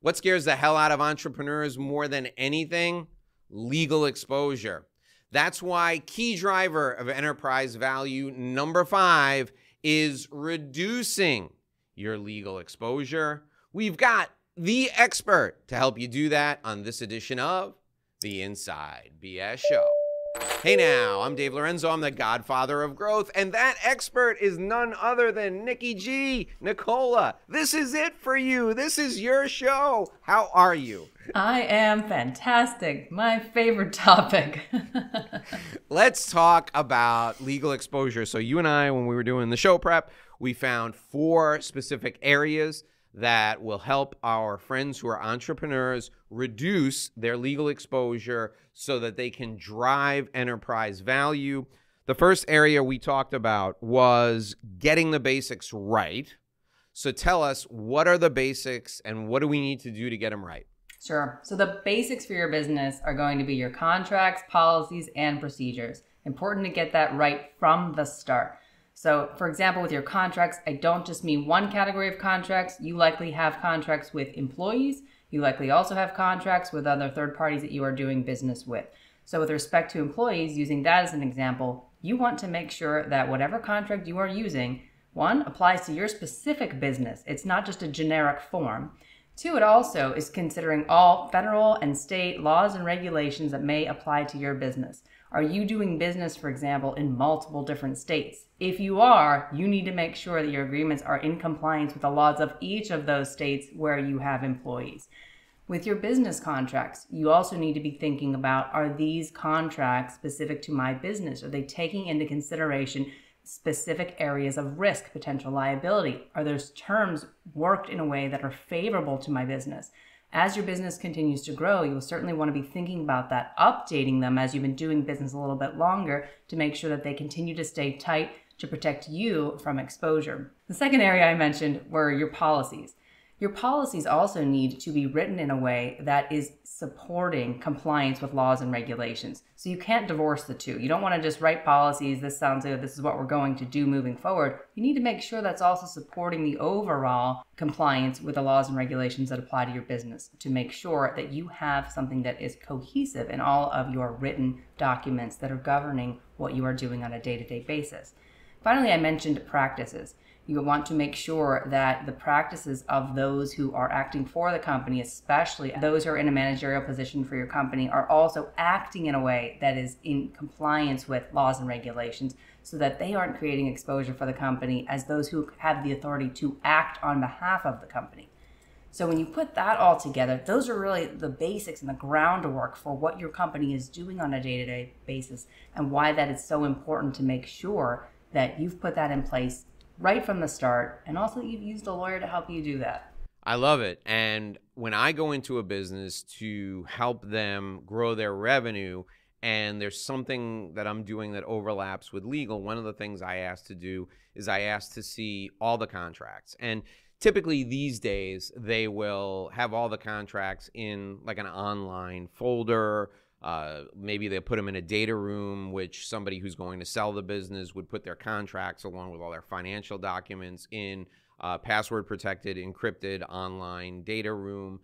What scares the hell out of entrepreneurs more than anything? Legal exposure. That's why key driver of enterprise value number five is reducing your legal exposure. We've got the expert to help you do that on this edition of the Inside BS Show. Hey now, I'm Dave Lorenzo. I'm the godfather of growth, and that expert is none other than Nicki G. Nicola, this is it for you. This is your show. How are you? I am fantastic. My favorite topic. Let's talk about legal exposure. So, you and I, when we were doing the show prep, we found four specific areas that will help our friends who are entrepreneurs reduce their legal exposure so that they can drive enterprise value. The first area we talked about was getting the basics right. So tell us what are the basics and what do we need to do to get them right? Sure. So the basics for your business are going to be your contracts, policies, and procedures. Important to get that right from the start. So, for example, with your contracts, I don't just mean one category of contracts. You likely have contracts with employees. You likely also have contracts with other third parties that you are doing business with. So, with respect to employees, using that as an example, you want to make sure that whatever contract you are using, one, applies to your specific business. It's not just a generic form. Two, it also is considering all federal and state laws and regulations that may apply to your business. Are you doing business, for example, in multiple different states? If you are, you need to make sure that your agreements are in compliance with the laws of each of those states where you have employees. With your business contracts, you also need to be thinking about are these contracts specific to my business? Are they taking into consideration specific areas of risk, potential liability? Are those terms worked in a way that are favorable to my business? as your business continues to grow, you'll certainly want to be thinking about that, updating them as you've been doing business a little bit longer to make sure that they continue to stay tight to protect you from exposure. The second area I mentioned were your policies. Your policies also need to be written in a way that is supporting compliance with laws and regulations. So you can't divorce the two. You don't want to just write policies, this sounds good, this is what we're going to do moving forward. You need to make sure that's also supporting the overall compliance with the laws and regulations that apply to your business to make sure that you have something that is cohesive in all of your written documents that are governing what you are doing on a day to day basis. Finally, I mentioned practices you want to make sure that the practices of those who are acting for the company, especially those who are in a managerial position for your company, are also acting in a way that is in compliance with laws and regulations so that they aren't creating exposure for the company as those who have the authority to act on behalf of the company. So when you put that all together, those are really the basics and the groundwork for what your company is doing on a day-to-day basis and why that is so important to make sure that you've put that in place right from the start, and also you've used a lawyer to help you do that. I love it. And when I go into a business to help them grow their revenue, and there's something that I'm doing that overlaps with legal, one of the things I ask to do is I ask to see all the contracts. And typically these days, they will have all the contracts in like an online folder uh, maybe they put them in a data room, which somebody who's going to sell the business would put their contracts along with all their financial documents in uh, password protected, encrypted online data room.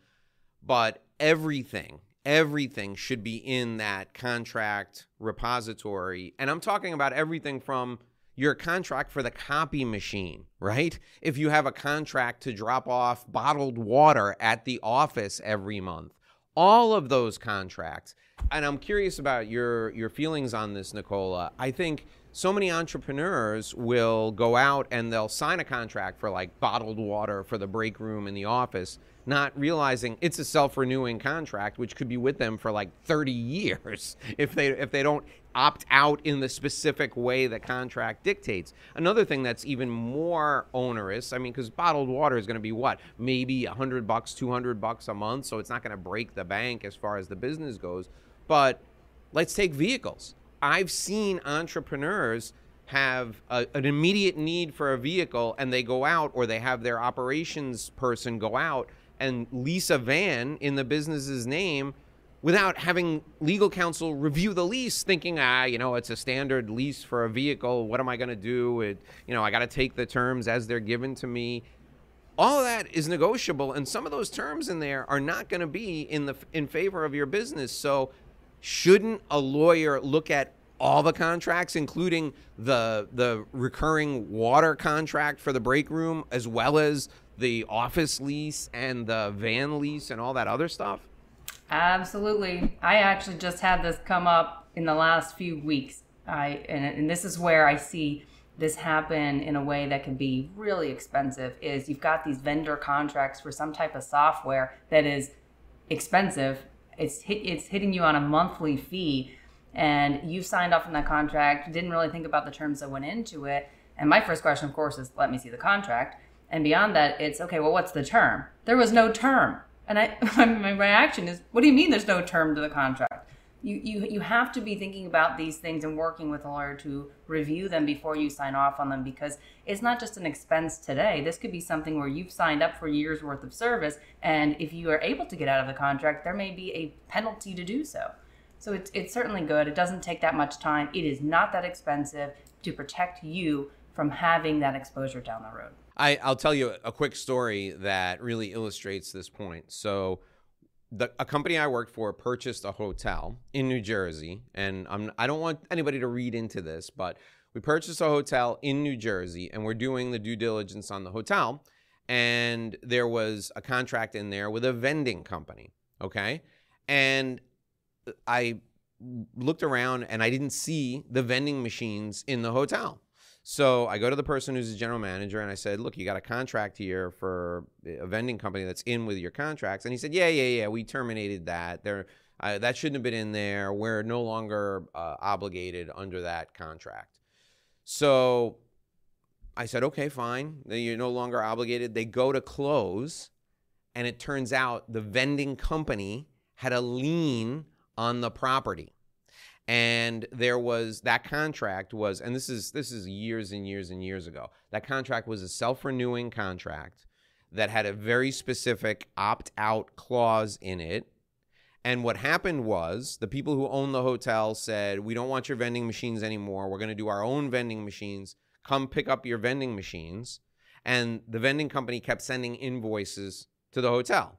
But everything, everything should be in that contract repository. And I'm talking about everything from your contract for the copy machine, right? If you have a contract to drop off bottled water at the office every month, all of those contracts and I'm curious about your your feelings on this, Nicola. I think so many entrepreneurs will go out and they'll sign a contract for like bottled water for the break room in the office, not realizing it's a self-renewing contract which could be with them for like 30 years if they if they don't opt out in the specific way the contract dictates. Another thing that's even more onerous, I mean cuz bottled water is going to be what? Maybe 100 bucks, 200 bucks a month, so it's not going to break the bank as far as the business goes but let's take vehicles. I've seen entrepreneurs have a, an immediate need for a vehicle and they go out or they have their operations person go out and lease a van in the business's name without having legal counsel review the lease thinking ah you know it's a standard lease for a vehicle. What am i going to do? It, you know i got to take the terms as they're given to me. All that is negotiable and some of those terms in there are not going to be in the in favor of your business. So shouldn't a lawyer look at all the contracts including the the recurring water contract for the break room as well as the office lease and the van lease and all that other stuff Absolutely. I actually just had this come up in the last few weeks. I and, and this is where I see this happen in a way that can be really expensive is you've got these vendor contracts for some type of software that is expensive. It's hit, it's hitting you on a monthly fee and you signed off on that contract, didn't really think about the terms that went into it. And my first question of course is let me see the contract. And beyond that, it's okay, well what's the term? There was no term. And I my reaction is, what do you mean there's no term to the contract? You, you, you have to be thinking about these things and working with a lawyer to review them before you sign off on them because it's not just an expense today. This could be something where you've signed up for years worth of service, and if you are able to get out of the contract, there may be a penalty to do so. So it's, it's certainly good. It doesn't take that much time. It is not that expensive to protect you from having that exposure down the road. I, I'll tell you a quick story that really illustrates this point. So, the, a company I worked for purchased a hotel in New Jersey, and I'm, I don't want anybody to read into this, but we purchased a hotel in New Jersey, and we're doing the due diligence on the hotel, and there was a contract in there with a vending company, okay, and I looked around and I didn't see the vending machines in the hotel. So I go to the person who's the general manager and I said, "Look, you got a contract here for a vending company that's in with your contracts." And he said, "Yeah, yeah, yeah. We terminated that. There, uh, that shouldn't have been in there. We're no longer uh, obligated under that contract." So I said, "Okay, fine. You're no longer obligated." They go to close, and it turns out the vending company had a lien on the property and there was that contract was and this is this is years and years and years ago. That contract was a self-renewing contract that had a very specific opt-out clause in it. And what happened was the people who owned the hotel said we don't want your vending machines anymore. We're going to do our own vending machines. Come pick up your vending machines. And the vending company kept sending invoices to the hotel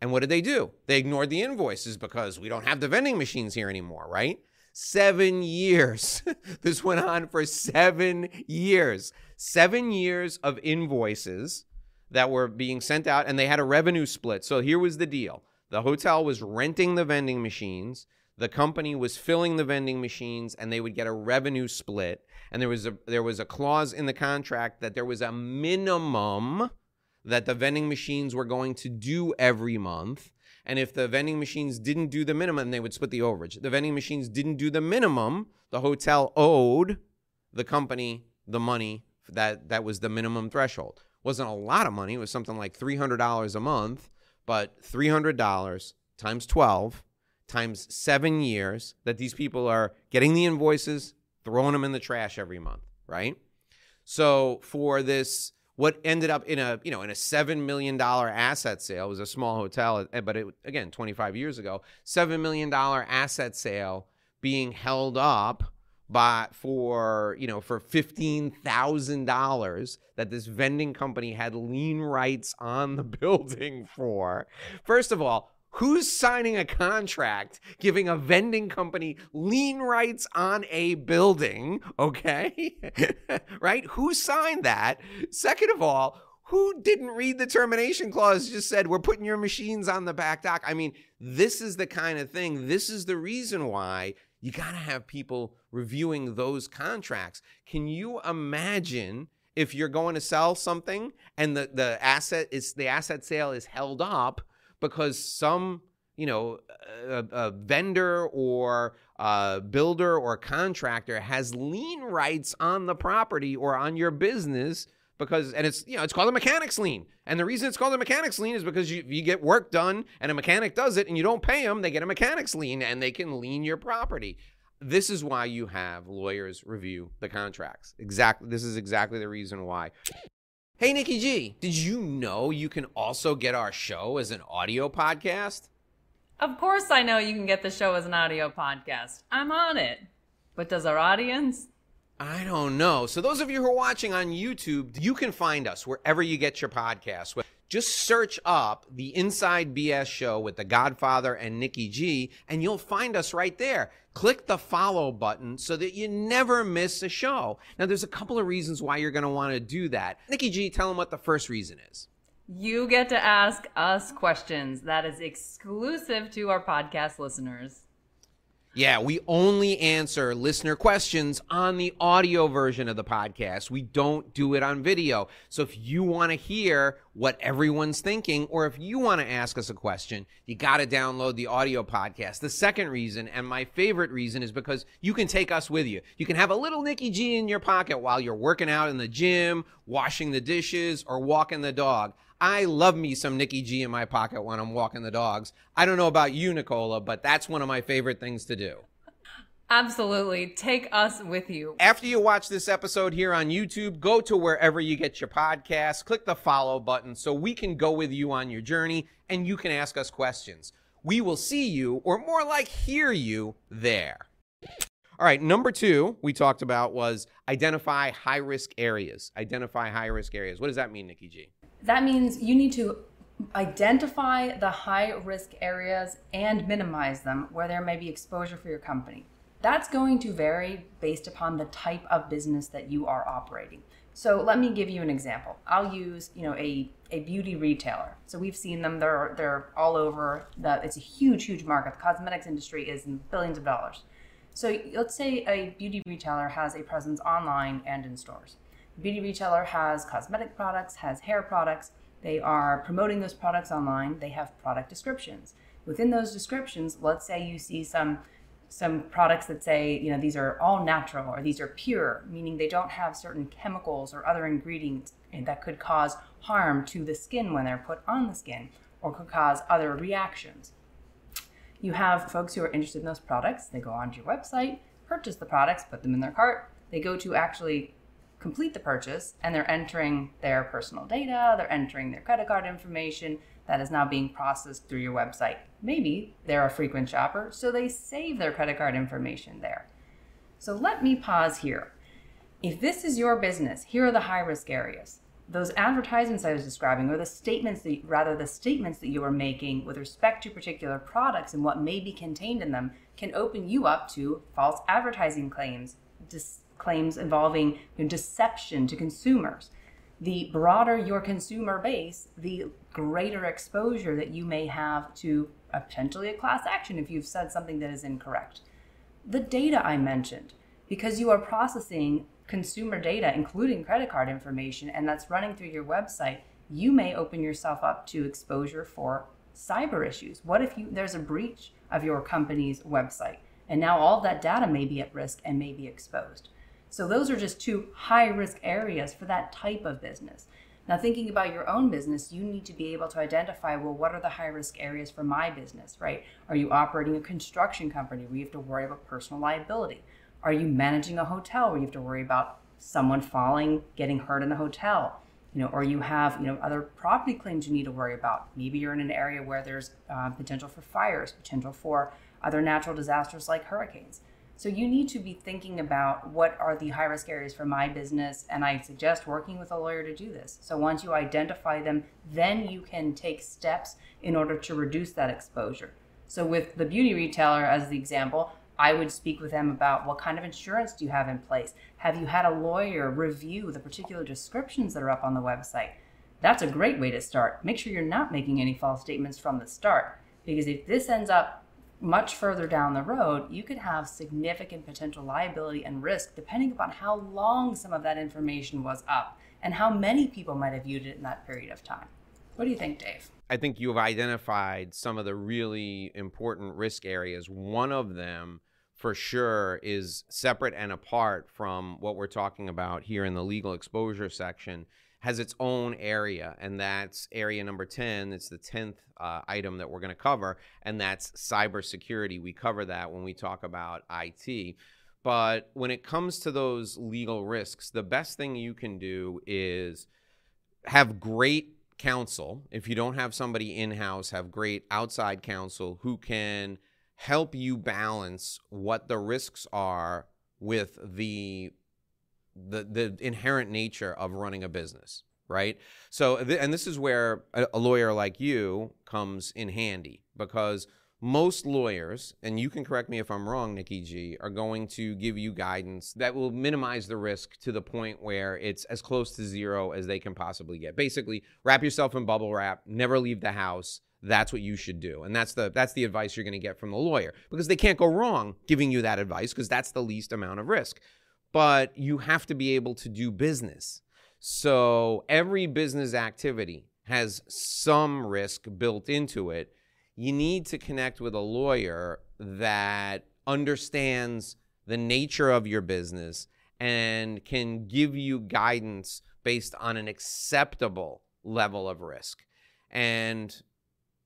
and what did they do? They ignored the invoices because we don't have the vending machines here anymore, right? Seven years. this went on for seven years. Seven years of invoices that were being sent out, and they had a revenue split. So here was the deal the hotel was renting the vending machines. The company was filling the vending machines and they would get a revenue split. And there was a there was a clause in the contract that there was a minimum that the vending machines were going to do every month. And if the vending machines didn't do the minimum, they would split the overage. The vending machines didn't do the minimum, the hotel owed the company the money that that was the minimum threshold. Wasn't a lot of money, it was something like $300 a month, but $300 times 12 times 7 years that these people are getting the invoices, throwing them in the trash every month, right? So for this what ended up in a you know in a seven million dollar asset sale it was a small hotel eh, but it again 25 years ago seven million dollar asset sale being held up by for you know for fifteen thousand dollars that this vending company had lien rights on the building for. First of all, Who's signing a contract giving a vending company lien rights on a building? Okay. right? Who signed that? Second of all, who didn't read the termination clause just said we're putting your machines on the back dock i mean this is the kind of thing this is the reason why you got to have people reviewing those contracts can you imagine if you're going to sell something and the, the asset is the asset sale is held up because some you know a, a vendor or a builder or contractor has lien rights on the property or on your business because and it's you know it's called a mechanics lien. And the reason it's called a mechanics lien is because you, you get work done and a mechanic does it and you don't pay them they get a mechanics lien and they can lien your property. This is why you have lawyers review the contracts. Exactly this is exactly the reason why Hey, Nicki G, did you know you can also get our show as an audio podcast? Of course, I know you can get the show as an audio podcast. I'm on it. But does our audience? I don't know. So, those of you who are watching on YouTube, you can find us wherever you get your podcasts. Just search up the Inside BS show with the Godfather and Nicki G, and you'll find us right there. Click the follow button so that you never miss a show. Now, there's a couple of reasons why you're going to want to do that. Nicki G, tell them what the first reason is. You get to ask us questions. That is exclusive to our podcast listeners. Yeah, we only answer listener questions on the audio version of the podcast. We don't do it on video. So if you want to hear what everyone's thinking, or if you want to ask us a question, you got to download the audio podcast. The second reason, and my favorite reason, is because you can take us with you. You can have a little Nicki G in your pocket while you're working out in the gym, washing the dishes, or walking the dog. I love me some Nicki G in my pocket when I'm walking the dogs. I don't know about you, Nicola, but that's one of my favorite things to do. Absolutely. Take us with you. After you watch this episode here on YouTube, go to wherever you get your podcasts, click the follow button so we can go with you on your journey and you can ask us questions. We will see you, or more like hear you, there. All right, number two we talked about was identify high risk areas. Identify high risk areas. What does that mean, Nicki G? That means you need to identify the high risk areas and minimize them where there may be exposure for your company. That's going to vary based upon the type of business that you are operating. So let me give you an example. I'll use, you know, a, a beauty retailer. So we've seen them. They're they're all over. The, it's a huge, huge market. The cosmetics industry is in billions of dollars. So let's say a beauty retailer has a presence online and in stores. Beauty retailer has cosmetic products, has hair products. They are promoting those products online. They have product descriptions. Within those descriptions, let's say you see some some products that say, you know, these are all natural or these are pure, meaning they don't have certain chemicals or other ingredients that could cause harm to the skin when they're put on the skin or could cause other reactions. You have folks who are interested in those products. They go onto your website, purchase the products, put them in their cart. They go to actually complete the purchase and they're entering their personal data, they're entering their credit card information that is now being processed through your website. Maybe they're a frequent shopper, so they save their credit card information there. So let me pause here. If this is your business, here are the high risk areas. Those advertisements I was describing, or the statements that, rather the statements that you are making with respect to particular products and what may be contained in them, can open you up to false advertising claims, claims involving you know, deception to consumers. The broader your consumer base, the greater exposure that you may have to a potentially a class action if you've said something that is incorrect. The data I mentioned, because you are processing consumer data, including credit card information, and that's running through your website, you may open yourself up to exposure for cyber issues. What if you there's a breach of your company's website and now all that data may be at risk and may be exposed? So those are just two high risk areas for that type of business. Now, thinking about your own business, you need to be able to identify well, what are the high risk areas for my business, right? Are you operating a construction company where you have to worry about personal liability? Are you managing a hotel where you have to worry about someone falling, getting hurt in the hotel? You know, or you have you know other property claims you need to worry about. Maybe you're in an area where there's uh, potential for fires, potential for other natural disasters like hurricanes. So you need to be thinking about what are the high risk areas for my business, and I suggest working with a lawyer to do this. So once you identify them, then you can take steps in order to reduce that exposure. So with the beauty retailer as the example, I would speak with them about what kind of insurance do you have in place? Have you had a lawyer review the particular descriptions that are up on the website? That's a great way to start. Make sure you're not making any false statements from the start because if this ends up much further down the road, you could have significant potential liability and risk depending upon how long some of that information was up and how many people might have viewed it in that period of time. What do you think, Dave? I think you've identified some of the really important risk areas. One of them, for sure, is separate and apart from what we're talking about here in the legal exposure section has its own area, and that's area number 10. It's the 10th uh, item that we're going to cover, and that's cybersecurity. We cover that when we talk about IT. But when it comes to those legal risks, the best thing you can do is have great counsel. If you don't have somebody in house, have great outside counsel who can help you balance what the risks are with the the the inherent nature of running a business, right? So, th- and this is where a, a lawyer like you comes in handy because most lawyers, and you can correct me if I'm wrong, Nicki G, are going to give you guidance that will minimize the risk to the point where it's as close to zero as they can possibly get. Basically, wrap yourself in bubble wrap, never leave the house. That's what you should do. And that's the that's the advice you're going to get from the lawyer because they can't go wrong giving you that advice because that's the least amount of risk. But you have to be able to do business. So every business activity has some risk built into it you need to connect with a lawyer that understands the nature of your business and can give you guidance based on an acceptable level of risk. And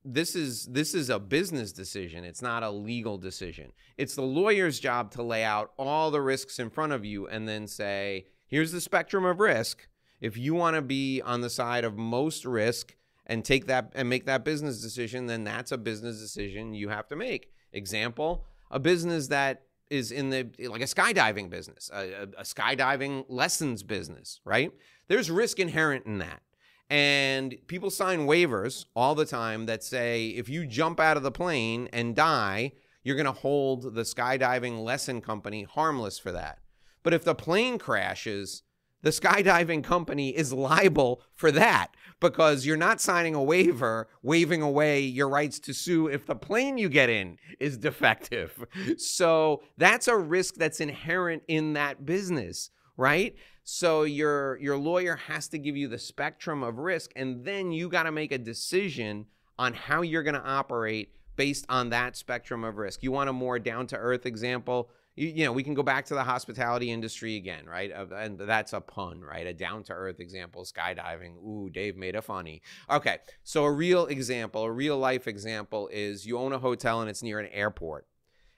this is this is a business decision. It's not a legal decision. It's the lawyer's job to lay out all the risks in front of you and then say, here's the spectrum of risk. If you want to be on the side of most risk, and take that and make that business decision, then that's a business decision you have to make. Example, a business that is in the like a skydiving business, a, a, skydiving lessons business, right? There's risk inherent in that. And people sign waivers all the time that say if you jump out of the plane and die, you're going to hold the skydiving lesson company harmless for that. But if the plane crashes, the skydiving company is liable for that because you're not signing a waiver, waving away your rights to sue if the plane you get in is defective. So that's a risk that's inherent in that business, right? So your your lawyer has to give you the spectrum of risk and then you got to make a decision on how you're going to operate based on that spectrum of risk. You want a more down to earth example? you, you know, we can go back to the hospitality industry again, right? And that's a pun, right? A down to earth example, skydiving. Ooh, Dave made a funny. Okay, so a real example, a real life example is you own a hotel and it's near an airport.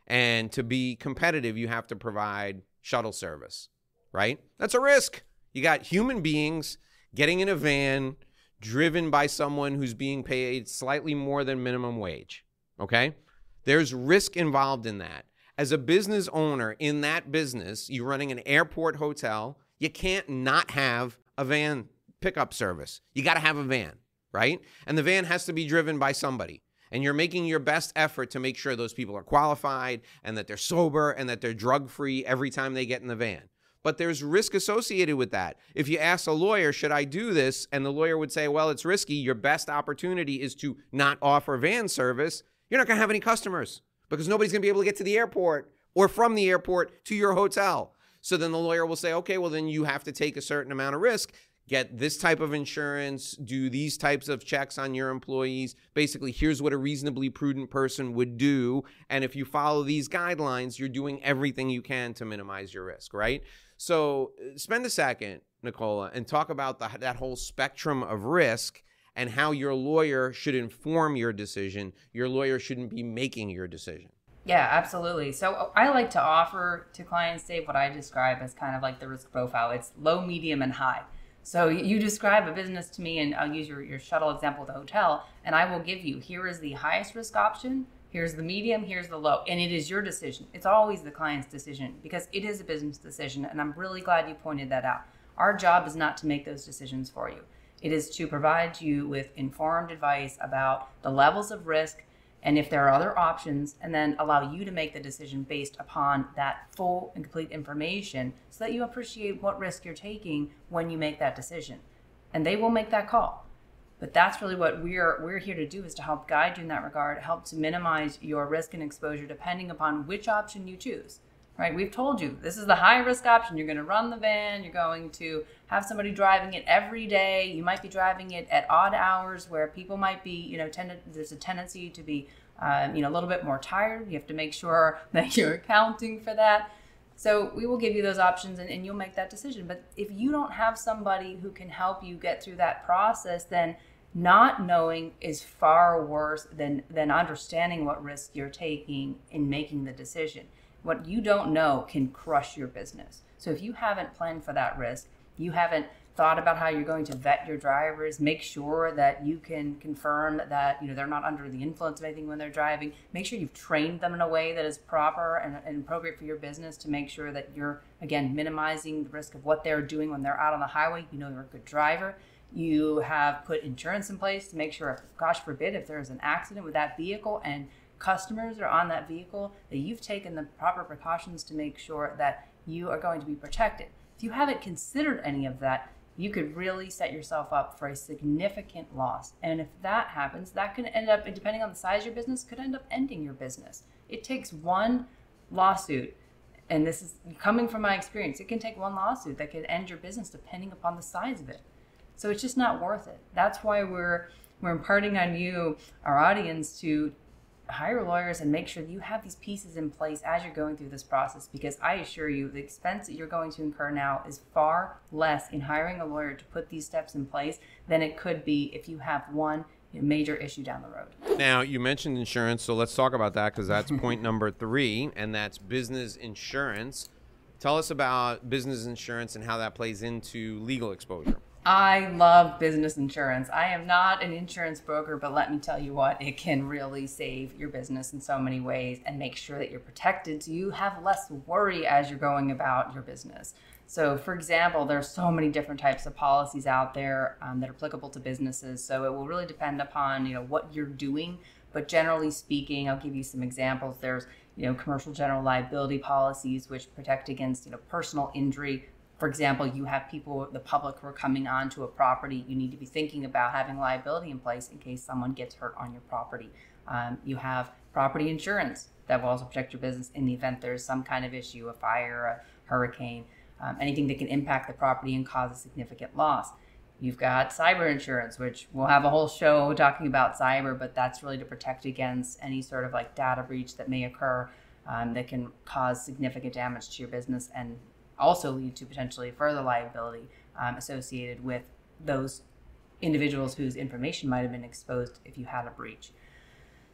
And to be competitive, you have to provide shuttle service, right? That's a risk. You got human beings getting in a van driven by someone who's being paid slightly more than minimum wage, okay? There's risk involved in that as a business owner in that business, you're running an airport hotel, you can't not have a van pickup service. You got to have a van, right? And the van has to be driven by somebody. And you're making your best effort to make sure those people are qualified and that they're sober and that they're drug free every time they get in the van. But there's risk associated with that. If you ask a lawyer, should I do this? And the lawyer would say, well, it's risky. Your best opportunity is to not offer van service. You're not going to have any customers because nobody's going to be able to get to the airport or from the airport to your hotel. So then the lawyer will say, okay, well, then you have to take a certain amount of risk, get this type of insurance, do these types of checks on your employees. Basically, here's what a reasonably prudent person would do. And if you follow these guidelines, you're doing everything you can to minimize your risk, right? So uh, spend a second, Nicola, and talk about the, that whole spectrum of risk and how your lawyer should inform your decision. Your lawyer shouldn't be making your decision. Yeah, absolutely. So I like to offer to clients, Dave, what I describe as kind of like the risk profile. It's low, medium, and high. So you describe a business to me, and I'll use your, your shuttle example the hotel, and I will give you here is the highest risk option, here's the medium, here's the low. And it is your decision. It's always the client's decision because it is a business decision. And I'm really glad you pointed that out. Our job is not to make those decisions for you. It is to provide you with informed advice about the levels of risk and if there are other options, and then allow you to make the decision based upon that full and complete information so that you appreciate what risk you're taking when you make that decision. And they will make that call. But that's really what we're we're here to do is to help guide you in that regard, help to minimize your risk and exposure depending upon which option you choose right? We've told you this is the high risk option. You're going to run the van, you're going to have somebody driving it every day. You might be driving it at odd hours where people might be, you know, tend there's a tendency to be, um, you know, a little bit more tired. You have to make sure that you're accounting for that. So we will give you those options and, and you'll make that decision. But if you don't have somebody who can help you get through that process, then not knowing is far worse than than understanding what risk you're taking in making the decision what you don't know can crush your business. So if you haven't planned for that risk, you haven't thought about how you're going to vet your drivers, make sure that you can confirm that you know they're not under the influence of anything when they're driving. Make sure you've trained them in a way that is proper and, and appropriate for your business to make sure that you're again minimizing the risk of what they're doing when they're out on the highway. You know you're a good driver. You have put insurance in place to make sure, if, gosh forbid, if there's an accident with that vehicle and customers are on that vehicle, that you've taken the proper precautions to make sure that you are going to be protected. If you haven't considered any of that, you could really set yourself up for a significant loss. And if that happens, that can end up, depending on the size of your business, could end up ending your business. It takes one lawsuit, and this is coming from my experience, it can take one lawsuit that could end your business depending upon the size of it. So it's just not worth it. That's why we're we're imparting on you, our audience, to hire lawyers and make sure that you have these pieces in place as you're going through this process because I assure you the expense that you're going to incur now is far less in hiring a lawyer to put these steps in place than it could be if you have one major issue down the road. Now, you mentioned insurance, so let's talk about that because that's point number three, and that's business insurance. Tell us about business insurance and how that plays into legal exposure. I love business insurance. I am not an insurance broker, but let me tell you what, it can really save your business in so many ways and make sure that you're protected so you have less worry as you're going about your business. So, for example, there's so many different types of policies out there um, that are applicable to businesses. So it will really depend upon you know what you're doing. But generally speaking, I'll give you some examples. There's you know commercial general liability policies which protect against you know personal injury for example, you have people, the public who are coming onto a property, you need to be thinking about having liability in place in case someone gets hurt on your property. Um, you have property insurance that will also protect your business in the event there's some kind of issue, a fire, a hurricane, um, anything that can impact the property and cause a significant loss. You've got cyber insurance, which we'll have a whole show talking about cyber, but that's really to protect against any sort of like data breach that may occur um, that can cause significant damage to your business and also lead to potentially further liability um, associated with those individuals whose information might have been exposed if you had a breach.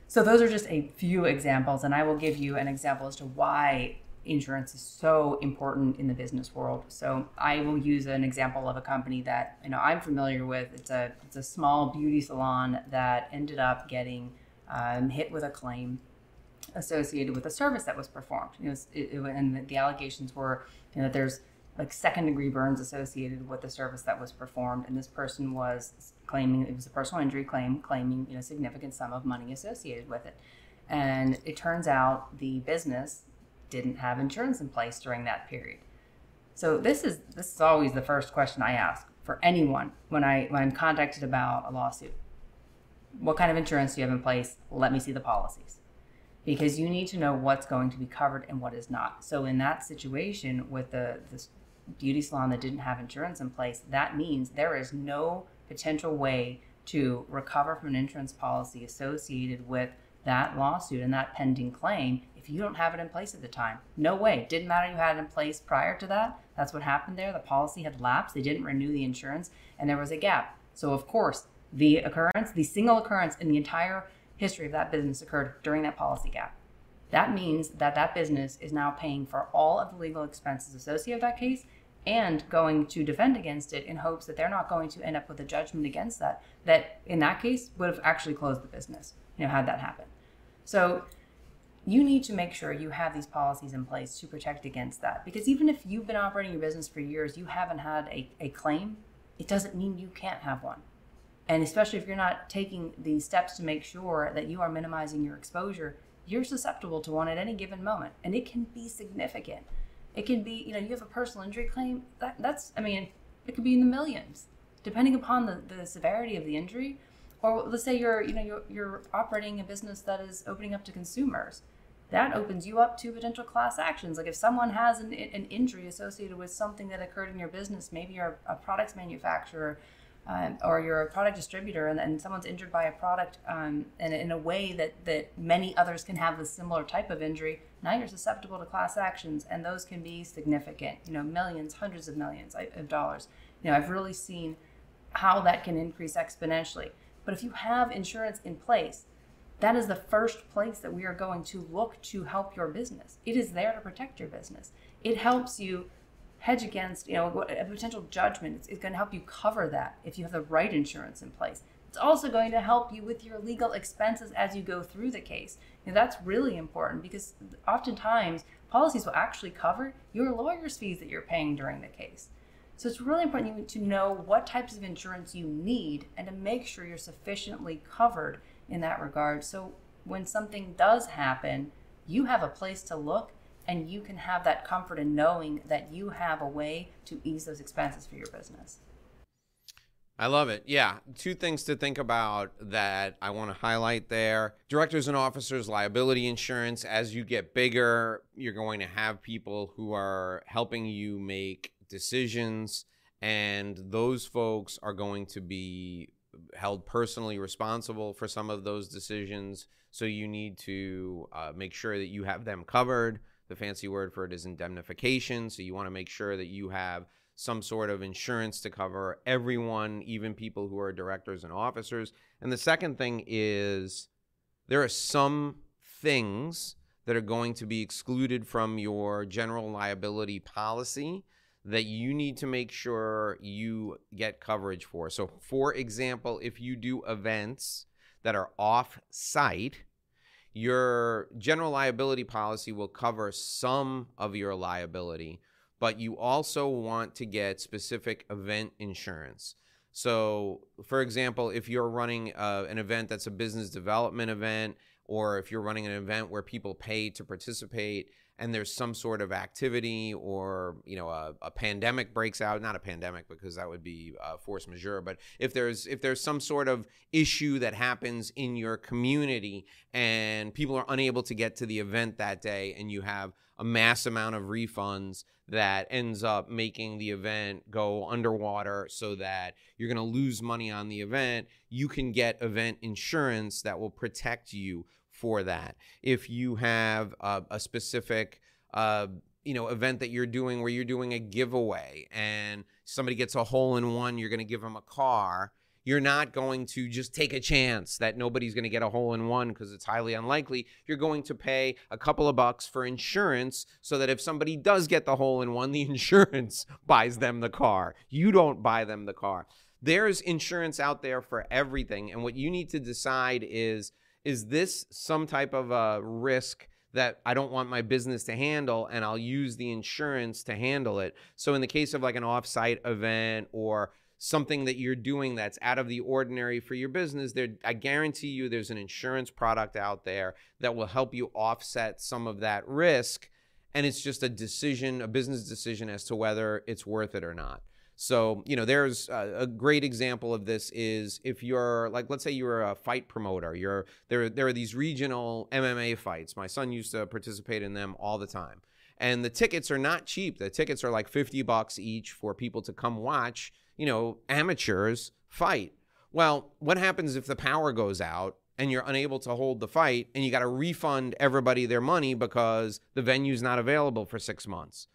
So, those are just a few examples, and I will give you an example as to why insurance is so important in the business world. So, I will use an example of a company that you know I'm familiar with. It's a it's a small beauty salon that ended up getting um, hit with a claim associated with a service that was performed. It was, it, it, and the allegations were you know, that there's like second degree burns associated with the service that was performed, and this person was claiming it was a personal injury claim, claiming you know significant sum of money associated with it. And it turns out the business didn't have insurance in place during that period. So this is this is always the first question I ask for anyone when I when I'm contacted about a lawsuit. What kind of insurance do you have in place? Let me see the policies because you need to know what's going to be covered and what is not. So in that situation with the this beauty salon that didn't have insurance in place, that means there is no potential way to recover from an insurance policy associated with that lawsuit and that pending claim if you don't have it in place at the time. No way. Didn't matter you had it in place prior to that. That's what happened there. The policy had lapsed. They didn't renew the insurance and there was a gap. So of course, the occurrence, the single occurrence in the entire history of that business occurred during that policy gap. That means that that business is now paying for all of the legal expenses associated with that case and going to defend against it in hopes that they're not going to end up with a judgment against that that in that case would have actually closed the business you know had that happen so you need to make sure you have these policies in place to protect against that because even if you've been operating your business for years you haven't had a, a claim it doesn't mean you can't have one and especially if you're not taking the steps to make sure that you are minimizing your exposure, you're susceptible to one at any given moment. And it can be significant. It can be, you know, you have a personal injury claim, that, that's, I mean, it could be in the millions, depending upon the, the severity of the injury. Or let's say you're, you know, you're, you're operating a business that is opening up to consumers. That opens you up to potential class actions. Like if someone has an, an injury associated with something that occurred in your business, maybe you're a products manufacturer um, or you're a product distributor and, and someone's injured by a product um, and in a way that, that many others can have a similar type of injury, now you're susceptible to class actions and those can be significant, you know, millions, hundreds of millions of dollars. You know, I've really seen how that can increase exponentially. But if you have insurance in place, that is the first place that we are going to look to help your business. It is there to protect your business. It helps you hedge against you know a potential judgment. It's, it's going to help you cover that if you have the right insurance in place. It's also going to help you with your legal expenses as you go through the case. That's really important because oftentimes policies will actually cover your lawyer's fees that you're paying during the case. So it's really important to know what types of insurance you need and to make sure you're sufficiently covered in that regard. So when something does happen, you have a place to look and you can have that comfort in knowing that you have a way to ease those expenses for your business. I love it. Yeah. Two things to think about that I want to highlight there. Directors and officers liability insurance. As you get bigger, you're going to have people who are helping you make decisions, and those folks are going to be held personally responsible for some of those decisions. So you need to uh, make sure that you have them covered. The fancy word for it is indemnification. So you want to make sure that you have some sort of insurance to cover everyone, even people who are directors and officers. And the second thing is there are some things that are going to be excluded from your general liability policy that you need to make sure you get coverage for. So, for example, if you do events that are off site, your general liability policy will cover some of your liability, but you also want to get specific event insurance. So, for example, if you're running uh, an event that's a business development event, or if you're running an event where people pay to participate, and there's some sort of activity or you know a, a pandemic breaks out not a pandemic because that would be uh, force majeure but if there's if there's some sort of issue that happens in your community and people are unable to get to the event that day and you have a mass amount of refunds that ends up making the event go underwater so that you're going to lose money on the event you can get event insurance that will protect you for that. If you have a, a specific uh, you know event that you're doing where you're doing a giveaway and somebody gets a hole in one, you're going to give them a car. You're not going to just take a chance that nobody's going to get a hole in one because it's highly unlikely. You're going to pay a couple of bucks for insurance so that if somebody does get the hole in one, the insurance buys them the car. You don't buy them the car. There's insurance out there for everything. And what you need to decide is is this some type of a risk that I don't want my business to handle and I'll use the insurance to handle it. So in the case of like an offsite event or something that you're doing that's out of the ordinary for your business, there I guarantee you there's an insurance product out there that will help you offset some of that risk and it's just a decision, a business decision as to whether it's worth it or not. So, you know, there's a, a, great example of this is if you're like, let's say you're a fight promoter, you're there, there are these regional MMA fights. My son used to participate in them all the time. And the tickets are not cheap. The tickets are like 50 bucks each for people to come watch, you know, amateurs fight. Well, what happens if the power goes out and you're unable to hold the fight and you got to refund everybody their money because the venue's not available for six months?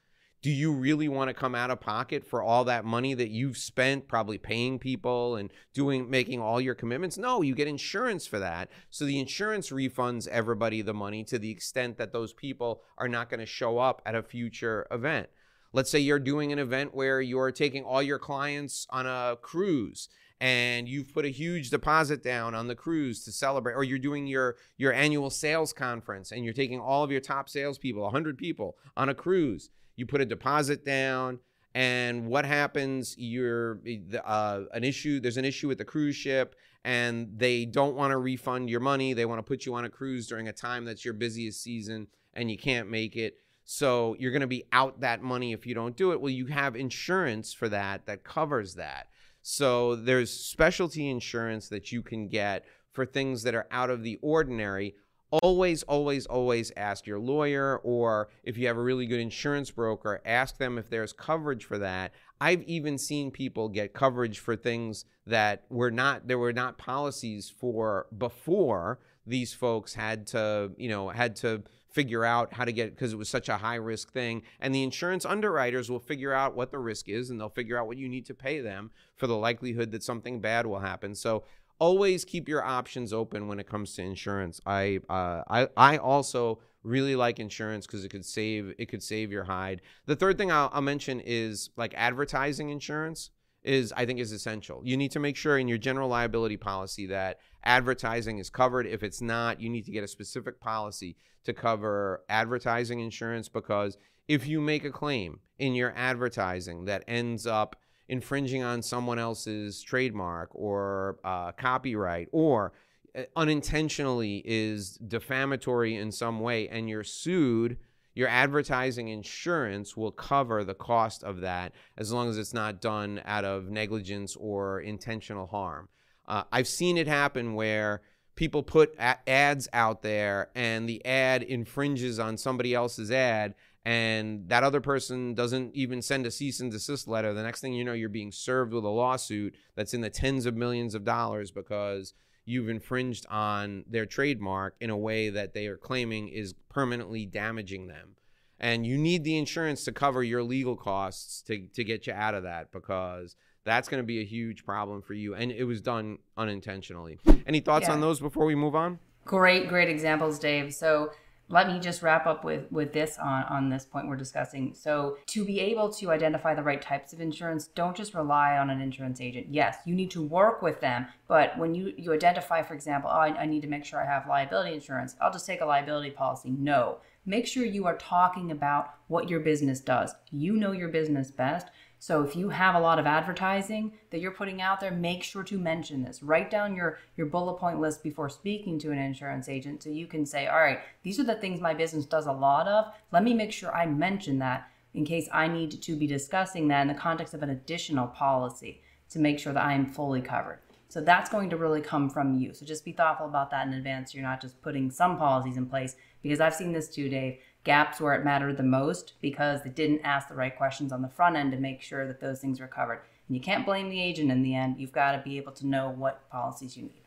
Do you really want to come out of pocket for all that money that you've spent probably paying people and doing making all your commitments? No you get insurance for that. So the insurance refunds everybody the money to the extent that those people are not going to show up at a future event. Let's say you're doing an event where you're taking all your clients on a cruise and you've put a huge deposit down on the cruise to celebrate or you're doing your your annual sales conference and you're taking all of your top salespeople 100 people on a cruise you put a deposit down and what happens you're uh, an issue there's an issue with the cruise ship and they don't want to refund your money. They want to put you on a cruise during a time that's your busiest season and you can't make it. So you're going to be out that money if you don't do it. Well you have insurance for that that covers that. So there's specialty insurance that you can get for things that are out of the ordinary always, always, always ask your lawyer, or if you have a really good insurance broker, ask them if there's coverage for that. I've even seen people get coverage for things that were not there were not policies for before these folks had to, you know, had to figure out how to get because it was such a high risk thing and the insurance underwriters will figure out what the risk is and they'll figure out what you need to pay them for the likelihood that something bad will happen so always keep your options open when it comes to insurance. I uh, I I also really like insurance because it could save it could save your hide. The third thing I'll, I'll mention is like advertising insurance is I think is essential. You need to make sure in your general liability policy that advertising is covered. If it's not, you need to get a specific policy to cover advertising insurance because if you make a claim in your advertising that ends up infringing on someone else's trademark or uh, copyright or uh, unintentionally is defamatory in some way and you're sued your advertising insurance will cover the cost of that as long as it's not done out of negligence or intentional harm. Uh, i've seen it happen where people put ads out there and the ad infringes on somebody else's ad and that other person doesn't even send a cease and desist letter, the next thing you know, you're being served with a lawsuit that's in the tens of millions of dollars because you've infringed on their trademark in a way that they are claiming is permanently damaging them. And you need the insurance to cover your legal costs to, to get you out of that because that's going to be a huge problem for you. And it was done unintentionally. Any thoughts Yeah. on those before we move on? Great, great examples, Dave. So let me just wrap up with with this on on this point we're discussing. So to be able to identify the right types of insurance, don't just rely on an insurance agent. Yes, you need to work with them, but when you you identify, for example, oh, I, I need to make sure I have liability insurance. I'll just take a liability policy. No, make sure you are talking about what your business does. You know your business best. So if you have a lot of advertising that you're putting out there, make sure to mention this. Write down your your bullet point list before speaking to an insurance agent so you can say, "All right, these are the things my business does a lot of. Let me make sure I mention that in case I need to be discussing that in the context of an additional policy to make sure that I am fully covered." So that's going to really come from you. So just be thoughtful about that in advance. You're not just putting some policies in place because I've seen this too, Dave. Gaps where it mattered the most because they didn't ask the right questions on the front end to make sure that those things were covered. And you can't blame the agent in the end. You've got to be able to know what policies you need.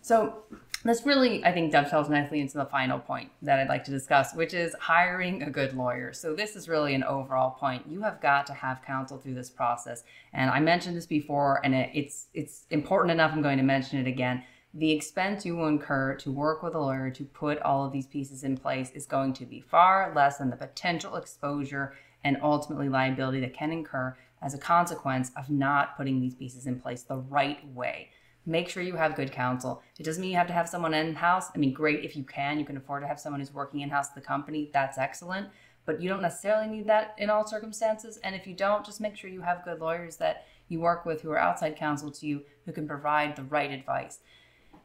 So this really, I think, dovetails nicely into the final point that I'd like to discuss, which is hiring a good lawyer. So this is really an overall point. You have got to have counsel through this process, and I mentioned this before, and it, it's it's important enough. I'm going to mention it again. The expense you will incur to work with a lawyer to put all of these pieces in place is going to be far less than the potential exposure and ultimately liability that can incur as a consequence of not putting these pieces in place the right way make sure you have good counsel. It doesn't mean you have to have someone in house. I mean, great if you can. You can afford to have someone who's working in house at the company. That's excellent. But you don't necessarily need that in all circumstances. And if you don't, just make sure you have good lawyers that you work with who are outside counsel to you who can provide the right advice.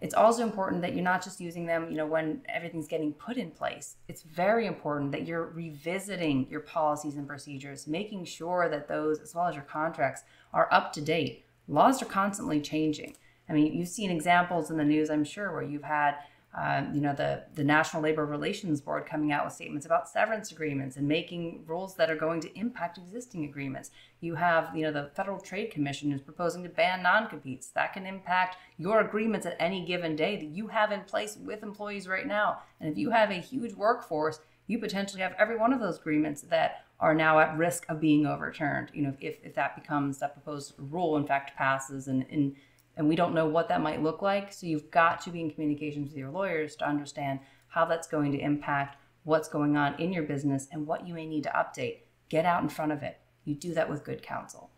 It's also important that you're not just using them, you know, when everything's getting put in place. It's very important that you're revisiting your policies and procedures, making sure that those, as well as your contracts, are up to date. Laws are constantly changing. I mean, you've seen examples in the news, I'm sure, where you've had, um, you know, the the National Labor Relations Board coming out with statements about severance agreements and making rules that are going to impact existing agreements. You have, you know, the Federal Trade Commission is proposing to ban non-competes. That can impact your agreements at any given day that you have in place with employees right now. And if you have a huge workforce, you potentially have every one of those agreements that are now at risk of being overturned. You know, if, if that becomes that proposed rule, in fact, passes and, and and we don't know what that might look like. So you've got to be in communications with your lawyers to understand how that's going to impact what's going on in your business and what you may need to update. Get out in front of it. You do that with good counsel.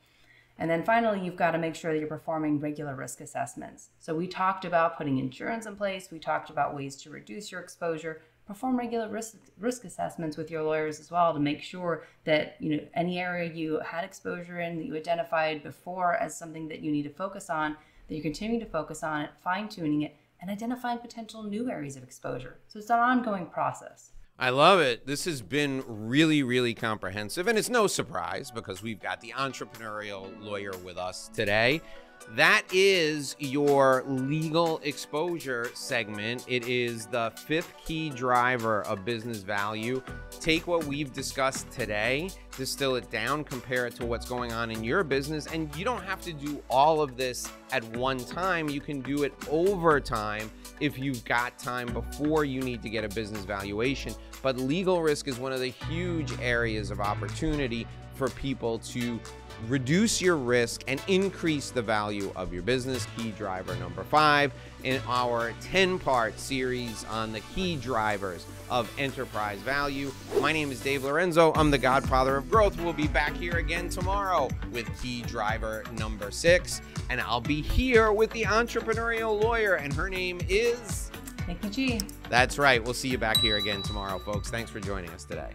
And then finally, you've got to make sure that you're performing regular risk assessments. So we talked about putting insurance in place, we talked about ways to reduce your exposure. Perform regular risk risk assessments with your lawyers as well to make sure that you know any area you had exposure in that you identified before as something that you need to focus on that you're continuing to focus on it, fine tuning it, and identifying potential new areas of exposure. So it's an ongoing process. I love it. This has been really, really comprehensive. And it's no surprise because we've got the entrepreneurial lawyer with us today. That is your legal exposure segment. It is the fifth key driver of business value. Take what we've discussed today, distill it down, compare it to what's going on in your business, and you don't have to do all of this at one time. You can do it over time if you've got time before you need to get a business valuation. But legal risk is one of the huge areas of opportunity for people to reduce your risk and increase the value of your business. Key driver number five in our 10 part series on the key drivers of enterprise value. My name is Dave Lorenzo. I'm the godfather of growth. We'll be back here again tomorrow with key driver number six. And I'll be here with the entrepreneurial lawyer, and her name is. Nicki G. That's right. We'll see you back here again tomorrow, folks. Thanks for joining us today.